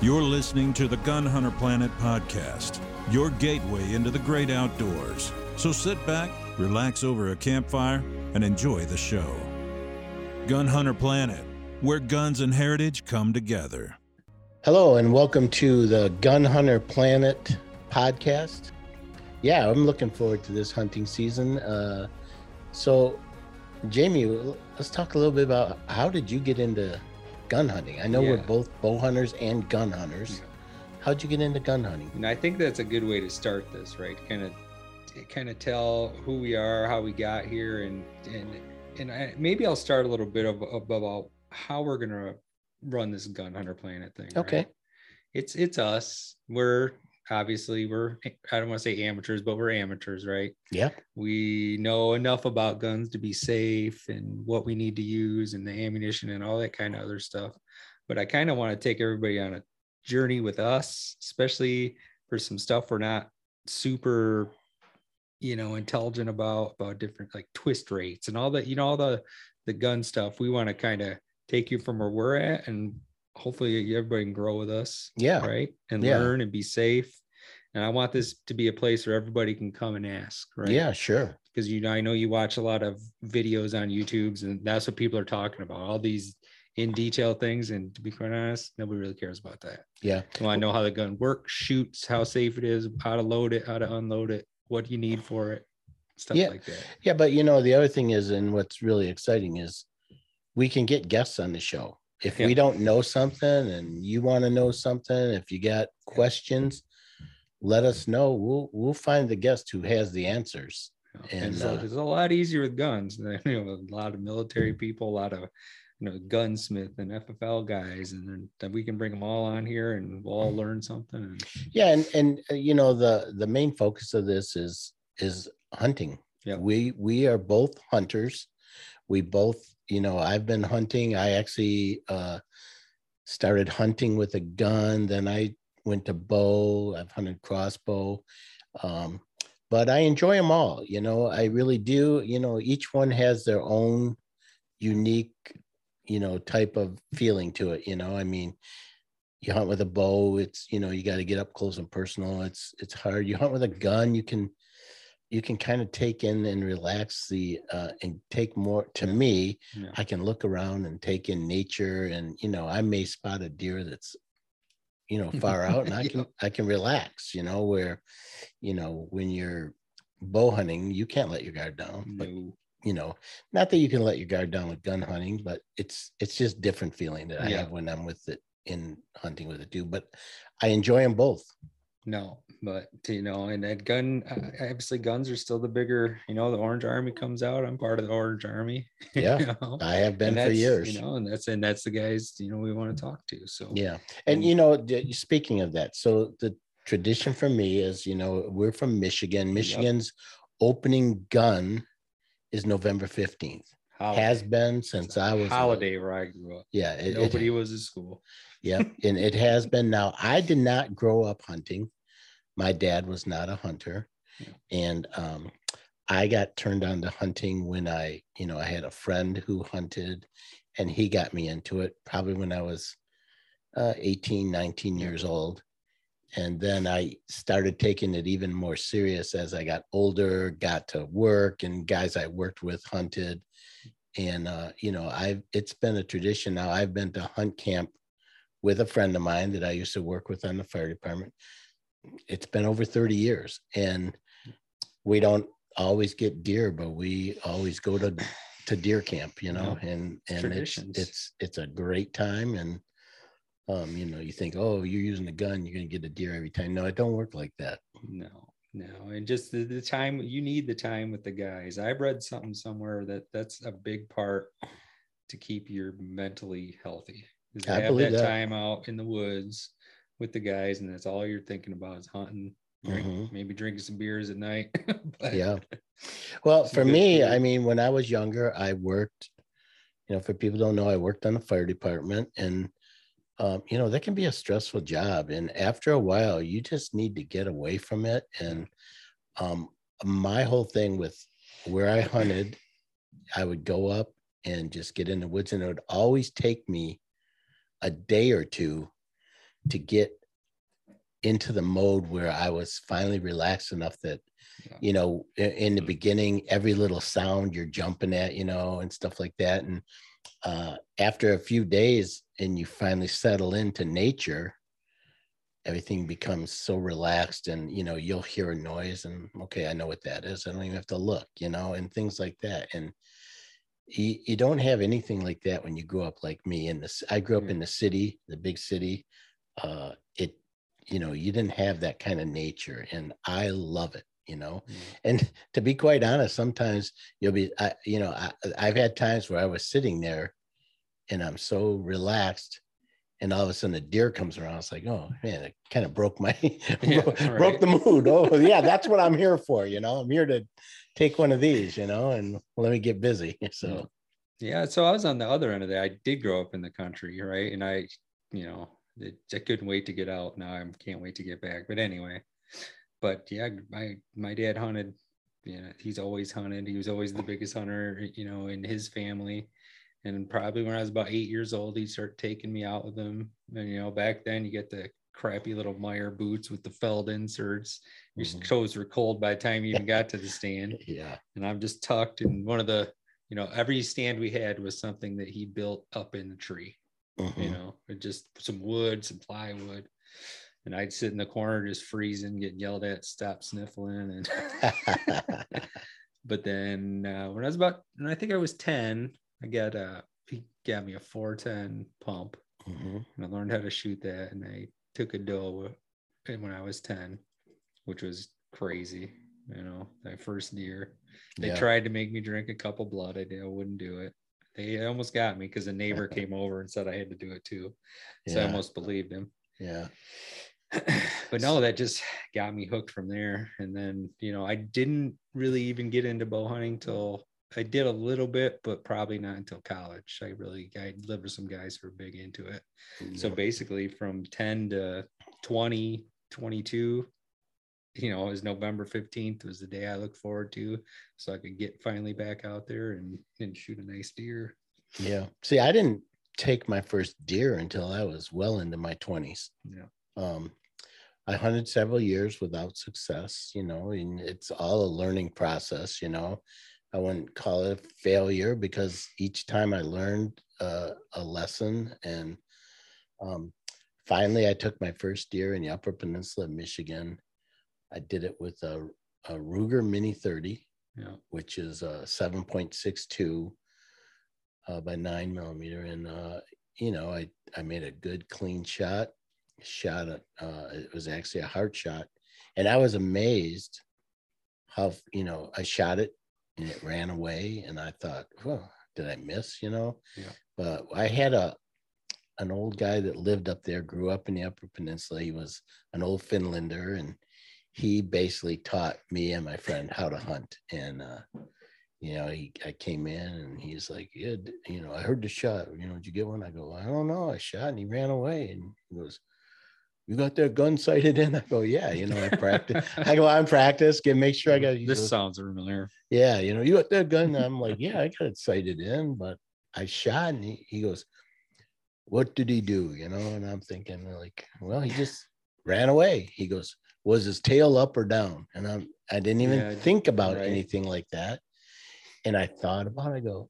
You're listening to the Gun Hunter Planet podcast, your gateway into the great outdoors. So sit back, relax over a campfire, and enjoy the show. Gun Hunter Planet, where guns and heritage come together. Hello, and welcome to the Gun Hunter Planet podcast. Yeah, I'm looking forward to this hunting season. Uh, so, Jamie, let's talk a little bit about how did you get into gun hunting? I know we're both bow hunters and gun hunters. How'd you get into gun hunting? And I think that's a good way to start this, right? Kind of, kind of tell who we are, how we got here, and and and I, maybe I'll start a little bit about how we're gonna run this gun hunter planet thing. right? Okay. It's it's us. We're obviously we're I don't want to say amateurs, but we're amateurs, right? Yeah. We know enough about guns to be safe and what we need to use and the ammunition and all that kind of other stuff. But I kind of want to take everybody on a journey with us, especially for some stuff we're not super, you know, intelligent about about different like twist rates and all that, you know, all the the gun stuff. We want to kind of take you from where we're at and hopefully everybody can grow with us Yeah. right and Yeah. learn and be safe and i want this to be a place where everybody can come and ask right Yeah, sure. because you know i know you watch a lot of videos on youtube's and that's what people are talking about all these in detail things and to be quite honest nobody really cares about that Yeah. they want to know how the gun works shoots how safe it is how to load it how to unload it what you need for it stuff Yeah. like that Yeah, but you know, the other thing is, and what's really exciting is we can get guests on the show. If we don't know something and you want to know something, if you got questions, let us know. We'll we'll find the guest who has the answers. And, and, so uh, it's a lot easier with guns you know a lot of military people a lot of you know gunsmith and ffl guys and then then we can bring them all on here and we'll all learn something and Yeah, and and uh, you know the the main focus of this is is hunting. Yeah. We we are both hunters. We both, you know, I've been hunting. I actually uh started hunting with a gun, then I went to bow. I've hunted crossbow. Um but I enjoy them all, you know. I really do. You know, each one has their own unique, you know, type of feeling to it, you know. I mean, you hunt with a bow it's you know you got to get up close and personal it's it's hard you hunt with a gun you can you can kind of take in and relax the uh and take more to Yeah. me Yeah. i can look around and take in nature and you know i may spot a deer that's you know far out and i Yeah. can i can relax you know where you know when you're bow hunting you can't let your guard down but you know not that you can let your guard down with gun hunting but it's it's just different feeling that i Yeah. have when i'm with it in hunting with it too but i enjoy them both no but you know and that gun obviously guns are still the bigger you know the orange army comes out i'm part of the orange army you Yeah, know? i have been And for years. you know and that's and that's the guys you know we want to talk to so. Yeah and you know speaking of that so the tradition for me is you know we're from michigan michigan's opening gun is november 15th holiday. has been since I was a- holiday where i grew up. Yeah it, it- nobody was in school. Yeah and it has been now. I did not grow up hunting my dad was not a hunter. And um i got turned on to hunting when i you know i had a friend who hunted and he got me into it probably when i was uh 18 19 years old. And then i started taking it even more serious as i got older got to work and guys i worked with hunted. And uh you know i've it's been a tradition now. I've been to hunt camp with a friend of mine that I used to work with on the fire department. It's been over 30 years and we don't always get deer, but we always go to to deer camp, you know, and and it's Traditions. it's it's a great time and um, you know, you think, oh, you're using a gun, you're gonna get a deer every time. No, it don't work like that. No, no, and just the, the time you need the time with the guys. I've read something somewhere that that's a big part to keep you mentally healthy. Is to I have believe that, that. time out in the woods with the guys, and that's all you're thinking about is hunting, drink, Mhm. maybe drinking some beers at night. But- Yeah. Well, for me. I mean, when I was younger, I worked, you know, for people who don't know, I worked on the fire department and um, you know, that can be a stressful job. And after a while, you just need to get away from it. And um, my whole thing with where I hunted, I would go up and just get in the woods, and it would always take me a day or two to get into the mode where I was finally relaxed enough that, Yeah. you know, in the beginning, every little sound you're jumping at, you know, and stuff like that. And uh, after a few days and you finally settle into nature, everything becomes so relaxed and, you know, you'll hear a noise and, okay, I know what that is. I don't even have to look, you know, and things like that. And you, you don't have anything like that when you grow up like me in this. I grew up Yeah. in the city, the big city. Uh, it, you know, you didn't have that kind of nature and I love it, you know, Mm. and to be quite honest, sometimes you'll be, I, you know, I, I've had times where I was sitting there and I'm so relaxed and all of a sudden a deer comes around. It's like, oh man, it kind of broke my, Yeah, broke right. the mood. Oh yeah, that's what I'm here for. You know, I'm here to take one of these, you know, and let me get busy. So Yeah, so I was on the other end of that. I did grow up in the country, right? And I, you know, it, I couldn't wait to get out. Now I can't wait to get back. But anyway, but yeah, my my dad hunted. You know, he's always hunted. He was always the biggest hunter, you know, in his family. And probably when I was about eight years old, he started taking me out with him. And you know, back then you get the crappy little Meyer boots with the felt inserts. Your Mhm. toes were cold by the time you even got to the stand yeah, and I'm just tucked in one of the, you know, every stand we had was something that he built up in the tree, you mhm. know, just some wood, some plywood. And I'd sit in the corner just freezing, getting yelled at, stop sniffling. And but then uh, when I was about, and I think I was 10, I got a, he got me a 410 pump Mhm. and I learned how to shoot that. And I took a doe when I was 10, which was crazy, you know, my first deer. They Yeah. tried to make me drink a cup of blood. I did. I wouldn't do it. They almost got me because a neighbor came over and said I had to do it too. So I almost believed him. yeah, but no, that just got me hooked from there. And then, you know, I didn't really even get into bow hunting till I did a little bit, but probably not until college. I really, I lived with some guys who were big into it. So basically from 10 to 20, 22, you know, it was November 15th was the day I looked forward to. So I could get finally back out there and, and shoot a nice deer. yeah. See, I didn't take my first deer until I was well into my twenties. Yeah. um, I hunted several years without success, you know, and it's all a learning process, you know. I wouldn't call it a failure because each time I learned uh, a lesson. And um, finally, I took my first deer in the Upper Peninsula of Michigan. I did it with a, a Ruger Mini 30, Yeah. which is a 7.62 uh, by nine millimeter. And, uh, you know, I, I made a good clean shot, shot it. Uh, it was actually a hard shot. And I was amazed how, you know, I shot it and it ran away. And I thought, well, did I miss, you know? Yeah. But I had a, an old guy that lived up there, grew up in the Upper Peninsula. He was an old Finlander and he basically taught me and my friend how to hunt. And, uh, you know, he, I came in and he's like, yeah, you know, I heard the shot, you know, did you get one? I go, I don't know. I shot and he ran away. And he goes, you got that gun sighted in? I go, yeah, you know, I practice. I go, I'm practice, get, make sure I got, this goes, sounds familiar. yeah, you know, you got that gun. I'm like, yeah, I got it sighted in, but I shot and he, he goes, what did he do? You know, and I'm thinking like, well, he just ran away. He goes, was his tail up or down? And I'm, I didn't even Yeah, think about right. anything like that. And I thought about it, I go,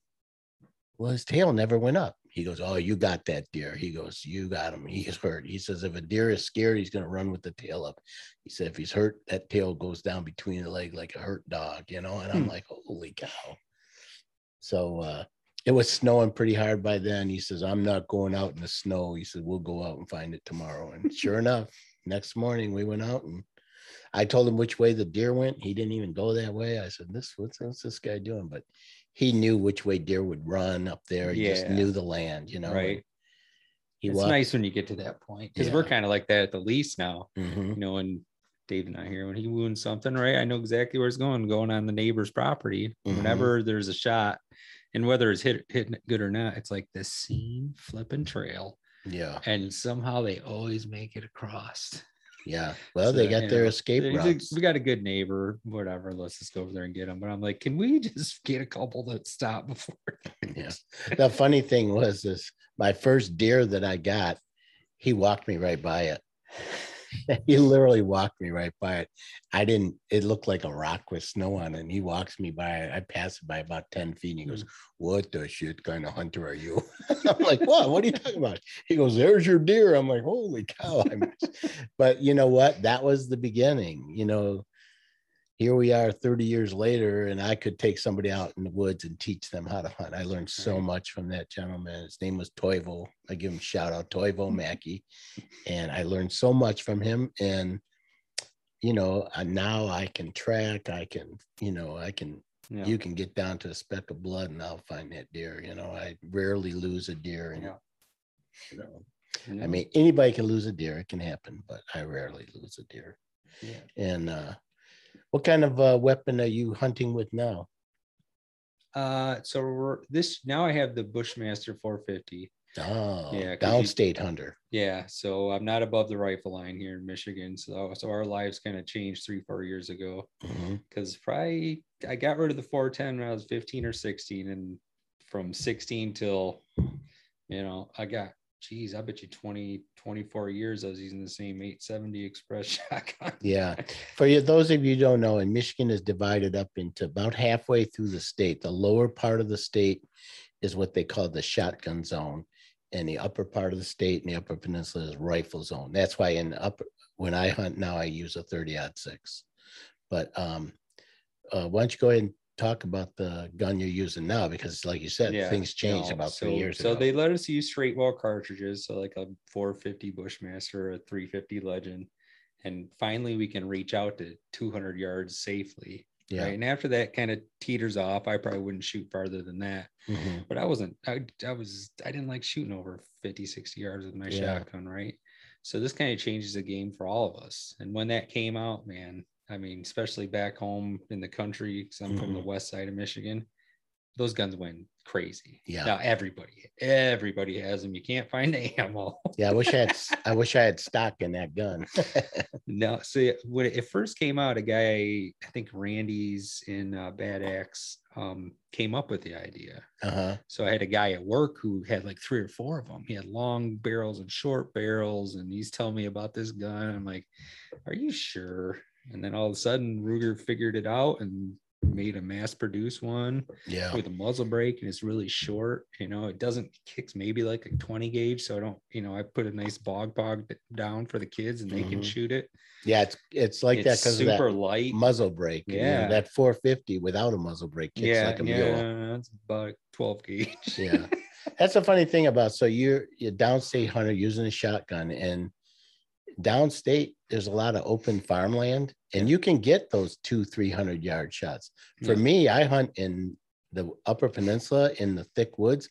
well, his tail never went up. He goes, oh, you got that deer. He goes, you got him. He's hurt. He says, if a deer is scared, he's going to run with the tail up. He said, if he's hurt, that tail goes down between the leg like a hurt dog, you know? And I'm Hmm. like, holy cow. So uh, it was snowing pretty hard by then. He says, I'm not going out in the snow. He said, we'll go out and find it tomorrow. And sure enough, next morning we went out and I told him which way the deer went. He didn't even go that way. I said, this, what's, what's this guy doing? But he knew which way deer would run up there. He just knew the land, you know? Right. It's walked. nice when you get to that point because we're kind of like that at the least now. Mhm. You know, when Dave and I here, when he wounds something, right? I know exactly where it's going, going on the neighbor's property. Mhm. Whenever there's a shot, and whether it's hit hitting it good or not, it's like the same flipping trail, Yeah. and somehow they always make it across. Yeah. Well, So, they got their know, escape routes. we got a good neighbor, whatever. Let's just go over there and get them. But I'm like, can we just get a couple that stop before? Yeah. the funny thing was this my first deer that I got, he walked me right by it. he literally walked me right by it. I didn't, it looked like a rock with snow on it. And he walks me by. I pass it by about 10 feet and he goes, What the shit kind of hunter are you? I'm like, What? What are you talking about? He goes, There's your deer. I'm like, Holy cow. But you know what? That was the beginning. You know, here we are 30 years later and i could take somebody out in the woods and teach them how to hunt. I learned so much from that gentleman. His name was toivo. I give him shout out toivo mackey. And i learned so much from him. And you know now i can track i can you know i can yeah. you can get down to a speck of blood and i'll find that deer you know. I rarely lose a deer and yeah. you know. Yeah. i mean anybody can lose a deer. It can happen but i rarely lose a deer. Yeah. and uh what kind of uh, weapon are you hunting with now? Uh, so this now I have the Bushmaster 450. Oh, yeah, downstate you, hunter. Yeah, so I'm not above the rifle line here in Michigan. So, so our lives kind of changed three, four years ago. Because mm-hmm. probably I got rid of the 410 when I was 15 or 16, and from 16 till, you know, I got geez, I bet you 20, 24 years I was using the same 870 Express shotgun. yeah. For you, those of you don't know, and Michigan is divided up into about halfway through the state. The lower part of the state is what they call the shotgun zone. And the upper part of the state and the upper peninsula is rifle zone. That's why in upper when I hunt now, I use a 30 six. But um, uh, why don't you go ahead and talk about the gun you're using now because like you said yeah, things changed about so, three years so ago. they let us use straight wall cartridges so like a 450 bushmaster a 350 legend and finally we can reach out to 200 yards safely yeah right? and after that kind of teeters off i probably wouldn't shoot farther than that mm-hmm. but i wasn't I, I was i didn't like shooting over 50 60 yards with my yeah. shotgun right so this kind of changes the game for all of us and when that came out man I mean, especially back home in the country, because I'm mm-hmm. from the mm-hmm. west side of Michigan, those guns went crazy. Yeah. Now everybody, everybody has them. You can't find ammo. yeah, I wish I had. I wish I had stock in that gun. no, see, when it first came out, a guy, I think Randy's in uh, Bad Axe, um, came up with the idea. Uh-huh. So I had a guy at work who had like three or four of them. He had long barrels and short barrels, and he's telling me about this gun. I'm like, "Are you sure?" And then all of a sudden, Ruger figured it out and made a mass produce one yeah. with a muzzle brake and it's really short you know it doesn't kicks maybe like a 20 gauge so i don't you know i put a nice bog bog down for the kids and they mm-hmm. can shoot it. Yeah it's it's like it's that because super light. muzzle brake yeah you know, that 450 without a muzzle brake kicks yeah, like a yeah mule. that's about 12 gauge. Yeah. That's a funny thing about so you're you're downstate hunter using a shotgun and downstate there's a lot of open farmland and you can get those two 300 yard shots. For yeah. me i hunt in the upper peninsula in the thick woods.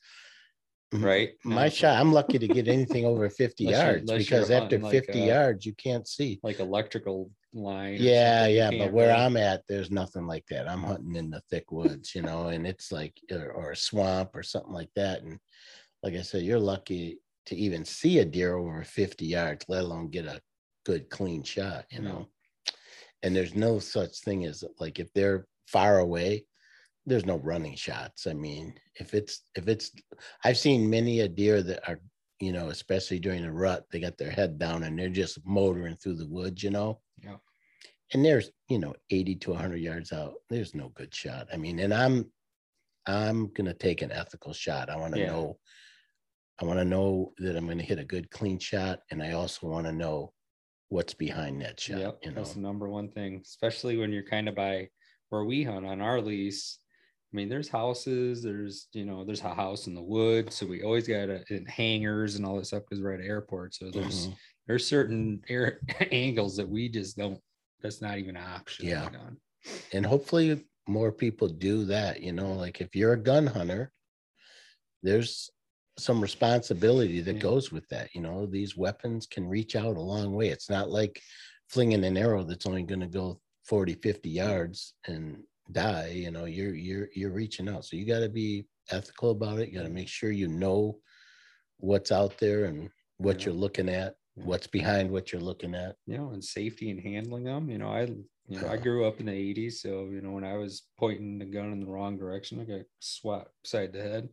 Right? my no. shot i'm lucky to get anything over 50 yards because after 50 like, uh, yards you can't see. like electrical line yeah yeah but where i'm at there's nothing like that. I'm hunting in the thick woods you know and it's like or, or a swamp or something like that and like i said you're lucky to even see a deer over 50 yards, let alone get a good clean shot, you know. And there's no such thing as like if they're far away, there's no running shots. I mean, if it's if it's I've seen many a deer that are, you know, especially during the rut, they got their head down and they're just motoring through the woods, you know. Yeah. And there's, you know, 80 to 100 yards out. There's no good shot. I mean, and I'm I'm going to take an ethical shot. I want to yeah. know I want to know that I'm going to hit a good clean shot, and I also want to know what's behind that shot. Yep, you know? that's the number one thing, especially when you're kind of by where we hunt on our lease. I mean, there's houses, there's you know, there's a house in the woods, so we always got a, hangars and all this stuff because we're at an airport. So there's mm-hmm. there's certain air angles that we just don't. That's not even an option. Yeah, and hopefully more people do that. You know, like if you're a gun hunter, there's some responsibility that yeah. goes with that. You know, these weapons can reach out a long way. It's not like flinging an arrow that's only going to go 40, 50 yards and die. You know, you're you're you're reaching out. So you got to be ethical about it. You got to make sure you know what's out there and what yeah. you're looking at, what's behind what you're looking at. You know, and safety and handling them. You know, I you know, I grew up in the 80s. So, you know, when I was pointing the gun in the wrong direction, I got swat beside the head.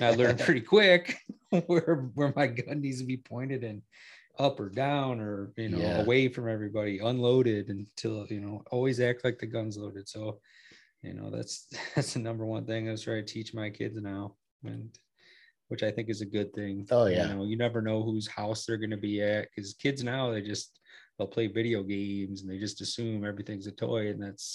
I learned pretty quick. where where my gun needs to be pointed and up or down or you know Yeah. away from everybody unloaded until you know always act like the gun's loaded so you know that's that's the number one thing i was trying to teach my kids now and which i think is a good thing Oh, You yeah. know, you never know whose house they're going to be at because kids now they just they'll play video games and they just assume everything's a toy and that's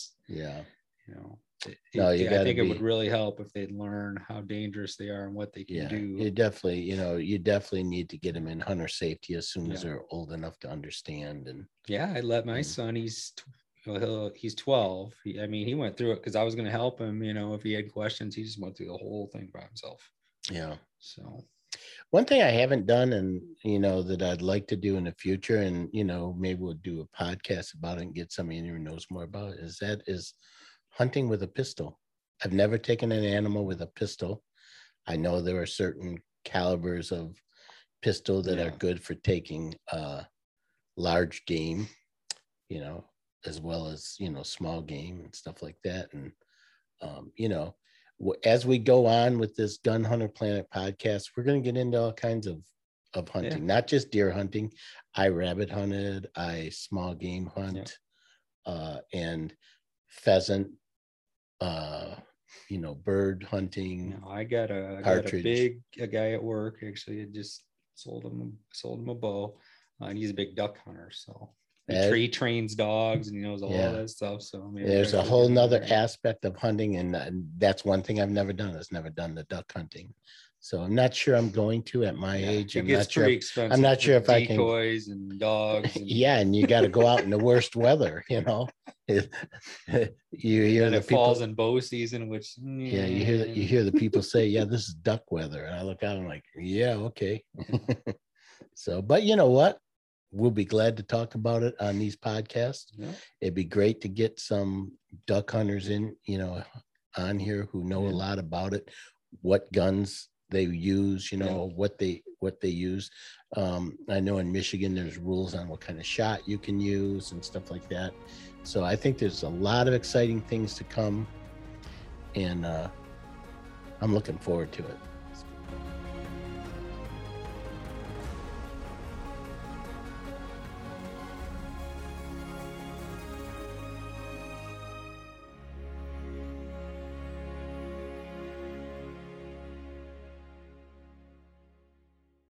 Yeah. you know it- No, you i think it would really help if they'd learn how dangerous they are and what they can Yeah. do You definitely, you know, you definitely need to get them in hunter safety as soon as they're old enough to understand. And Yeah, I let my Mm. son. He's well, he'll, he's twelve. He, I mean, he went through it because I was going to help him. You know, if he had questions, he just went through the whole thing by himself. Yeah. So One thing I haven't done and you know that I'd like to do in the future, and you know, maybe we'll do a podcast about it and get somebody in who knows more about it, is that is hunting with a pistol. I've never taken an animal with a pistol. I know there are certain calibers of pistol that are good for taking uh large game, you know, as well as you know, small game and stuff like that. And um, you know, as we go on with this gun hunter planet podcast we're going to get into all kinds of of hunting not just deer hunting. I rabbit hunted i small game hunt uh and pheasant uh you know bird hunting you know, I got a, I got a big a guy at work actually had just sold him sold him a bow, uh, and he's a big duck hunter. So That- he trains dogs and he knows all Yeah. that stuff. So maybe there's a whole nother aspect of hunting and uh, that's one thing i've never done is never done the duck hunting so i'm not sure i'm going to at my Yeah, age i'm not sure pretty if- expensive. not sure if I can- decoys and dogs. And, yeah and you got to go out in the worst weather you know you hear the it falls people in bow season, which yeah you hear you hear the people say yeah this is duck weather and i look out and I'm like yeah okay so but you know what we'll be glad to talk about it on these podcasts. Yeah. it'd be great to get some duck hunters in you know on here who know a lot about it what guns they use you know what they what they use. Um i know in michigan there's rules on what kind of shot you can use and stuff like that. So i think there's a lot of exciting things to come and uh i'm looking forward to it